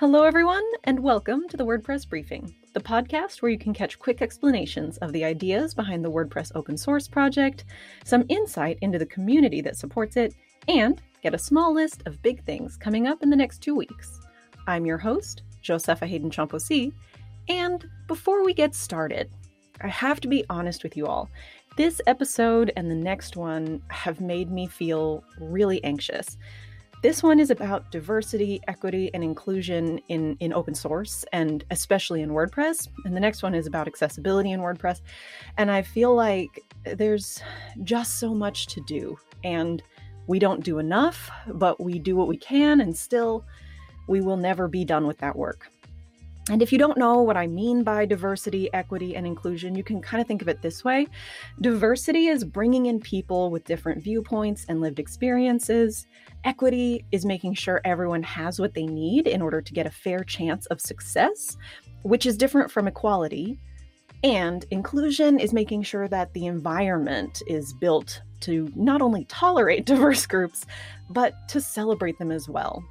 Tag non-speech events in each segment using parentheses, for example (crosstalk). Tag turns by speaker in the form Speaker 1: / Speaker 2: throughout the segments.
Speaker 1: Hello, everyone, and welcome to the WordPress Briefing, the podcast where you can catch quick explanations of the ideas behind the WordPress open source project, some insight into the community that supports it, and get a small list of big things coming up in the next two weeks. I'm your host, Josepha Haden Chomphosy, and before we get started, I have to be honest with you all. This episode and the next one have made me feel really anxious. This one is about diversity, equity, and inclusion in, in open source and especially in WordPress. And the next one is about accessibility in WordPress. And I feel like there's just so much to do. And we don't do enough, but we do what we can, and still, we will never be done with that work. And if you don't know what I mean by diversity, equity, and inclusion, you can kind of think of it this way diversity is bringing in people with different viewpoints and lived experiences. Equity is making sure everyone has what they need in order to get a fair chance of success, which is different from equality. And inclusion is making sure that the environment is built to not only tolerate (laughs) diverse groups, but to celebrate them as well.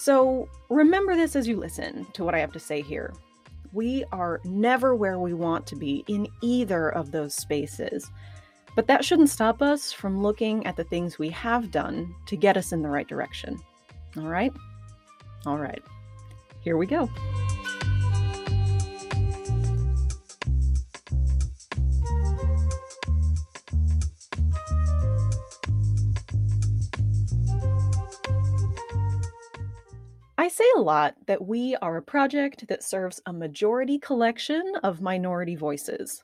Speaker 1: So remember this as you listen to what I have to say here. We are never where we want to be in either of those spaces. But that shouldn't stop us from looking at the things we have done to get us in the right direction. All right? All right. Here we go. Say a lot that we are a project that serves a majority collection of minority voices.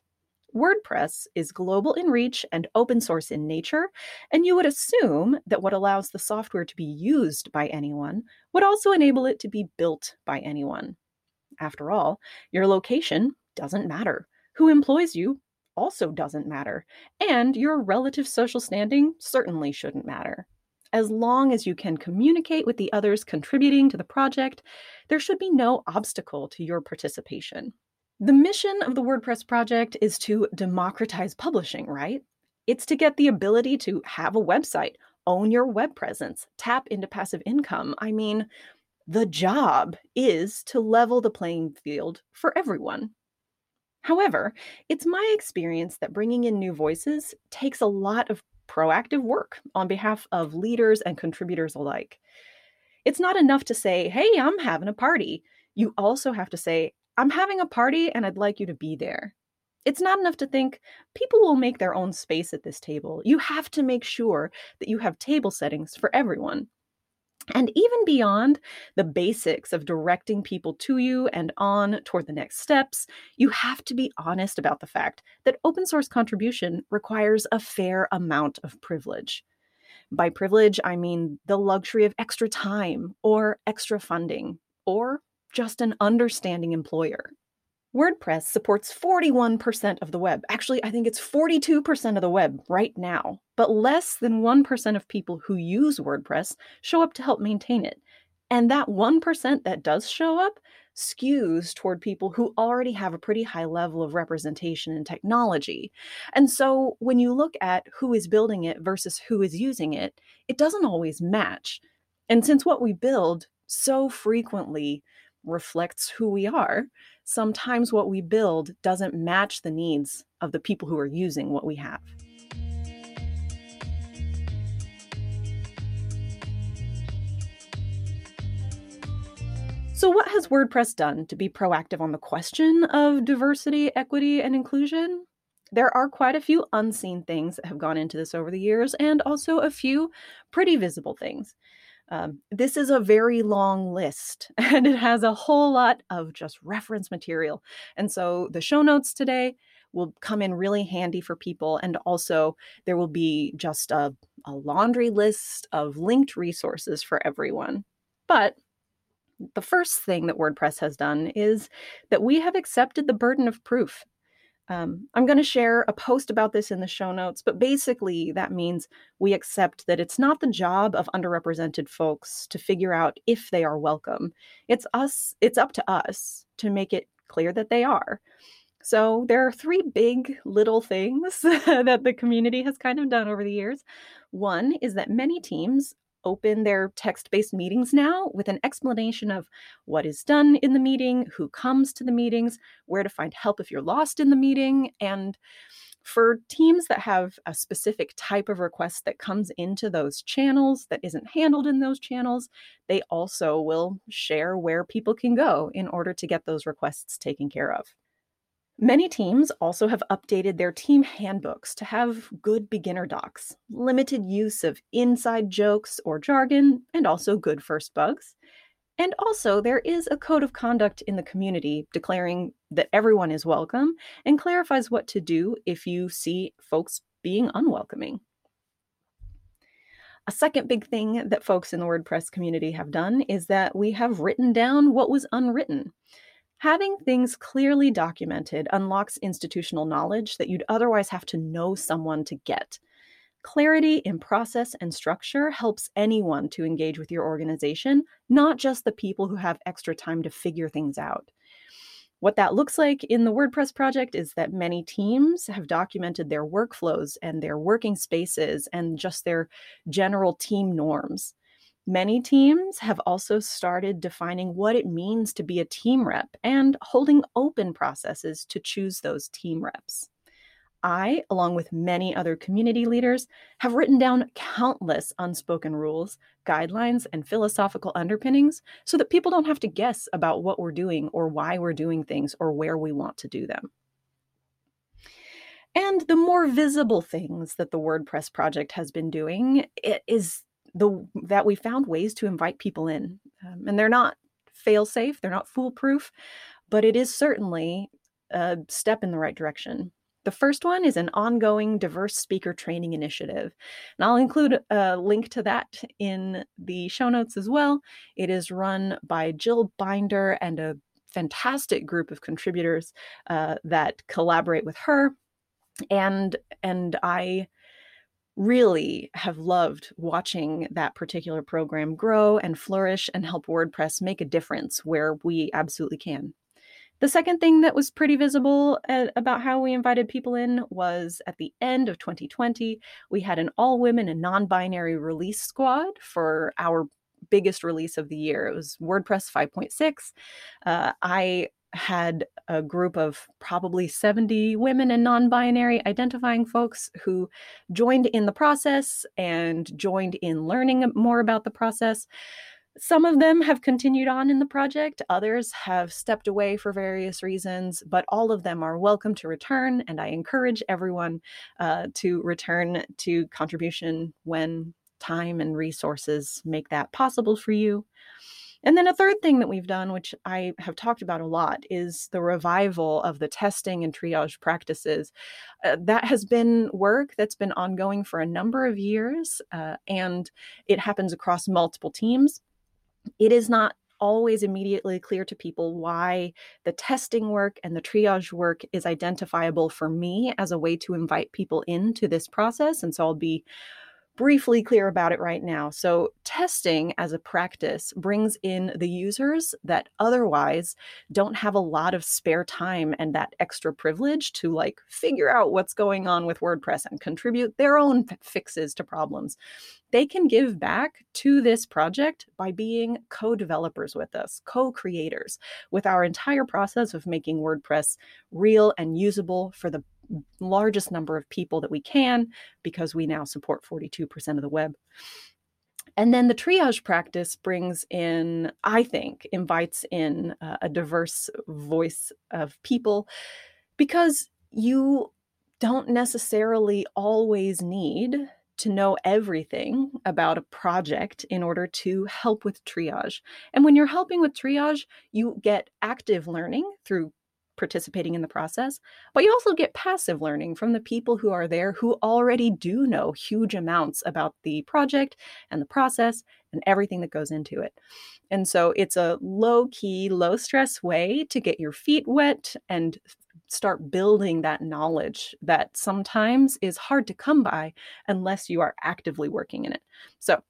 Speaker 1: WordPress is global in reach and open source in nature, and you would assume that what allows the software to be used by anyone would also enable it to be built by anyone. After all, your location doesn't matter. Who employs you also doesn't matter. And your relative social standing certainly shouldn't matter. As long as you can communicate with the others contributing to the project, there should be no obstacle to your participation. The mission of the WordPress project is to democratize publishing, right? It's to get the ability to have a website, own your web presence, tap into passive income. I mean, the job is to level the playing field for everyone. However, it's my experience that bringing in new voices takes a lot of proactive work on behalf of leaders and contributors alike. It's not enough to say, hey, I'm having a party. You also have to say, I'm having a party and I'd like you to be there. It's not enough to think people will make their own space at this table. You have to make sure that you have table settings for everyone. And even beyond the basics of directing people to you and on toward the next steps, you have to be honest about the fact that open source contribution requires a fair amount of privilege. By privilege, I mean the luxury of extra time or extra funding or just an understanding employer. WordPress supports 41% of the web. Actually, I think it's 42% of the web right now. But less than 1% of people who use WordPress show up to help maintain it. And that 1% that does show up skews toward people who already have a pretty high level of representation in technology. And so when you look at who is building it versus who is using it, it doesn't always match. And since what we build so frequently reflects who we are, sometimes what we build doesn't match the needs of the people who are using what we have. So, what has WordPress done to be proactive on the question of diversity, equity, and inclusion? There are quite a few unseen things that have gone into this over the years, and also a few pretty visible things. Um, this is a very long list (laughs) and it has a whole lot of just reference material. And so the show notes today will come in really handy for people. And also, there will be just a, a laundry list of linked resources for everyone. But the first thing that WordPress has done is that we have accepted the burden of proof um, I'm going to share a post about this in the show notes, but basically, that means we accept that it's not the job of underrepresented folks to figure out if they are welcome. It's us, it's up to us to make it clear that they are. So, there are three big little things (laughs) that the community has kind of done over the years. One is that many teams open their text based meetings now with an explanation of what is done in the meeting, who comes to the meetings, where to find help if you're lost in the meeting, and for teams that have a specific type of request that comes into those channels that isn't handled in those channels, they also will share where people can go in order to get those requests taken care of. Many teams also have updated their team handbooks to have good beginner docs, limited use of inside jokes or jargon, and also good first bugs. And also, there is a code of conduct in the community declaring that everyone is welcome and clarifies what to do if you see folks being unwelcoming. A second big thing that folks in the WordPress community have done is that we have written down what was unwritten. Having things clearly documented unlocks institutional knowledge that you'd otherwise have to know someone to get. Clarity in process and structure helps anyone to engage with your organization, not just the people who have extra time to figure things out. What that looks like in the WordPress project is that many teams have documented their workflows and their working spaces and just their general team norms. Many teams have also started defining what it means to be a team rep and holding open processes to choose those team reps. I, along with many other community leaders, have written down countless unspoken rules, guidelines, and philosophical underpinnings so that people don't have to guess about what we're doing or why we're doing things or where we want to do them. And the more visible things that the WordPress project has been doing is the that we found ways to invite people in. Um, and they're not fail safe, they're not foolproof, but it is certainly a step in the right direction. The first one is an ongoing diverse speaker training initiative. And I'll include a link to that in the show notes as well. It is run by Jill Binder and a fantastic group of contributors uh, that collaborate with her. And and I really have loved watching that particular program grow and flourish and help WordPress make a difference where we absolutely can. The second thing that was pretty visible at, about how we invited people in was at the end of 2020, we had an all women and non binary release squad for our biggest release of the year. It was WordPress 5.6. Uh, I had a group of probably 70 women and non binary identifying folks who joined in the process and joined in learning more about the process. Some of them have continued on in the project, others have stepped away for various reasons, but all of them are welcome to return. And I encourage everyone uh, to return to contribution when time and resources make that possible for you. And then a third thing that we've done, which I have talked about a lot, is the revival of the testing and triage practices. Uh, that has been work that's been ongoing for a number of years, uh, and it happens across multiple teams it is not always immediately clear to people why the testing work and the triage work is identifiable for me as a way to invite people into this process. And so I'll be briefly clear about it right now. So, testing as a practice brings in the users that otherwise don't have a lot of spare time and that extra privilege to like figure out what's going on with WordPress and contribute their own fixes to problems. They can give back to this project by being co developers with us, co creators with our entire process of making WordPress real and usable for the largest number of people that we can because we now support 42% of the web. And then the triage practice brings in, I think, invites in uh, a diverse voice of people because you don't necessarily always need to know everything about a project in order to help with triage. And when you're helping with triage, you get active learning through participating in the process, but you also get passive learning from the people who are there who already do know huge amounts about the project and the process and everything that goes into it. And so it's a low key, low stress way to get your feet wet and start building that knowledge that sometimes is hard to come by unless you are actively working in it. So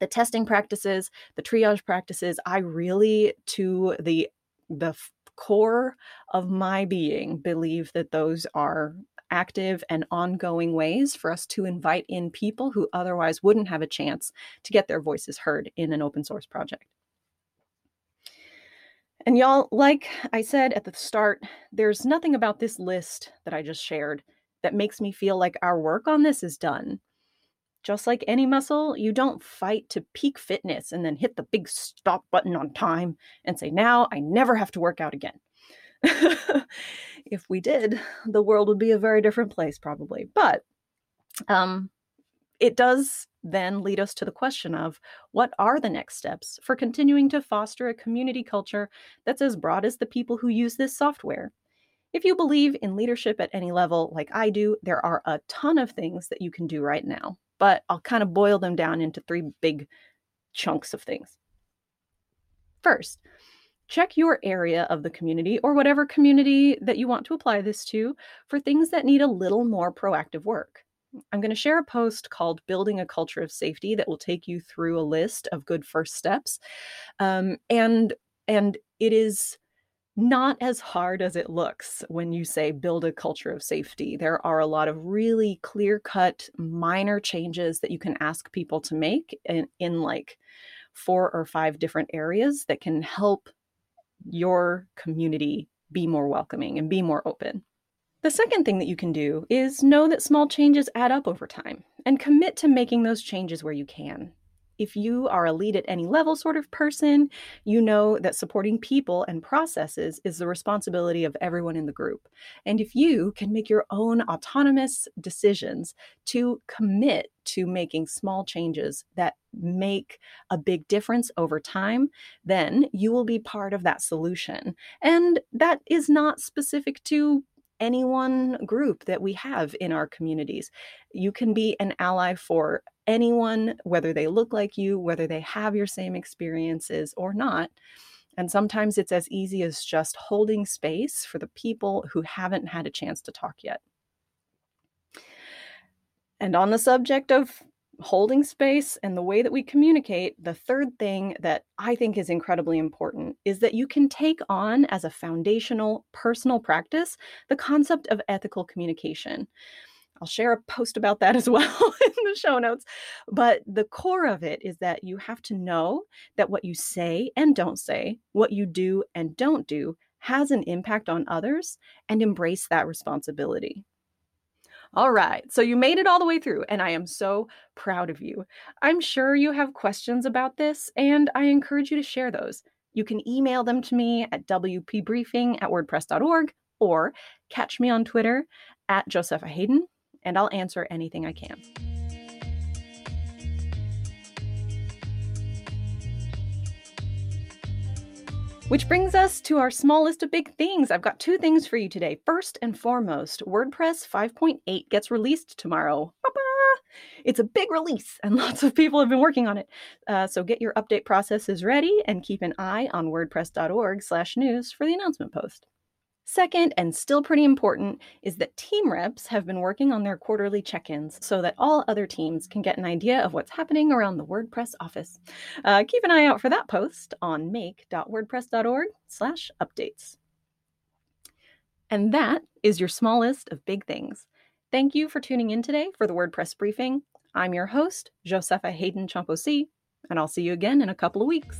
Speaker 1: the testing practices, the triage practices, I really to the the core of my being believe that those are active and ongoing ways for us to invite in people who otherwise wouldn't have a chance to get their voices heard in an open source project. And y'all, like I said at the start, there's nothing about this list that I just shared that makes me feel like our work on this is done. Just like any muscle, you don't fight to peak fitness and then hit the big stop button on time and say, now I never have to work out again. (laughs) if we did, the world would be a very different place, probably. But um, it does then lead us to the question of what are the next steps for continuing to foster a community culture that's as broad as the people who use this software? If you believe in leadership at any level, like I do, there are a ton of things that you can do right now, but I'll kind of boil them down into three big chunks of things. First, check your area of the community or whatever community that you want to apply this to for things that need a little more proactive work. I'm going to share a post called Building a Culture of Safety that will take you through a list of good first steps. Um, and and it is not as hard as it looks when you say build a culture of safety. There are a lot of really clear cut minor changes that you can ask people to make in, in like four or five different areas that can help your community be more welcoming and be more open. The second thing that you can do is know that small changes add up over time and commit to making those changes where you can. If you are a lead at any level sort of person, you know that supporting people and processes is the responsibility of everyone in the group. And if you can make your own autonomous decisions to commit to making small changes that make a big difference over time, then you will be part of that solution. And that is not specific to any one group that we have in our communities. You can be an ally for anyone, whether they look like you, whether they have your same experiences or not. And sometimes it's as easy as just holding space for the people who haven't had a chance to talk yet. And on the subject of holding space and the way that we communicate, the third thing that I think is incredibly important is that you can take on as a foundational personal practice the concept of ethical communication. I'll share a post about that (laughs) as well in the show notes. But the core of it is that you have to know that what you say and don't say, what you do and don't do, has an impact on others and embrace that responsibility. All right, so you made it all the way through, and I am so proud of you. I'm sure you have questions about this, and I encourage you to share those. You can email them to me at wpbriefing at wordpress.org or catch me on Twitter at Josepha Haden, and I'll answer anything I can. Which brings us to our small list of big things. I've got two things for you today. First and foremost, WordPress 5.8 gets released tomorrow. It's a big release, and (laughs) lots of people have been working on it. Uh, so get your update processes ready and keep an eye on wordpress.org/news for the announcement post. Second, and still pretty important, is that team reps have been working on their quarterly check ins so that all other teams can get an idea of what's happening around the WordPress office. Uh, keep an eye out for that post on make.wordpress.org/slash updates. And that is your small list of big things. Thank you for tuning in today for the WordPress briefing. I'm your host, Josepha Haden Chomphosy, and I'll see you again in a couple of weeks.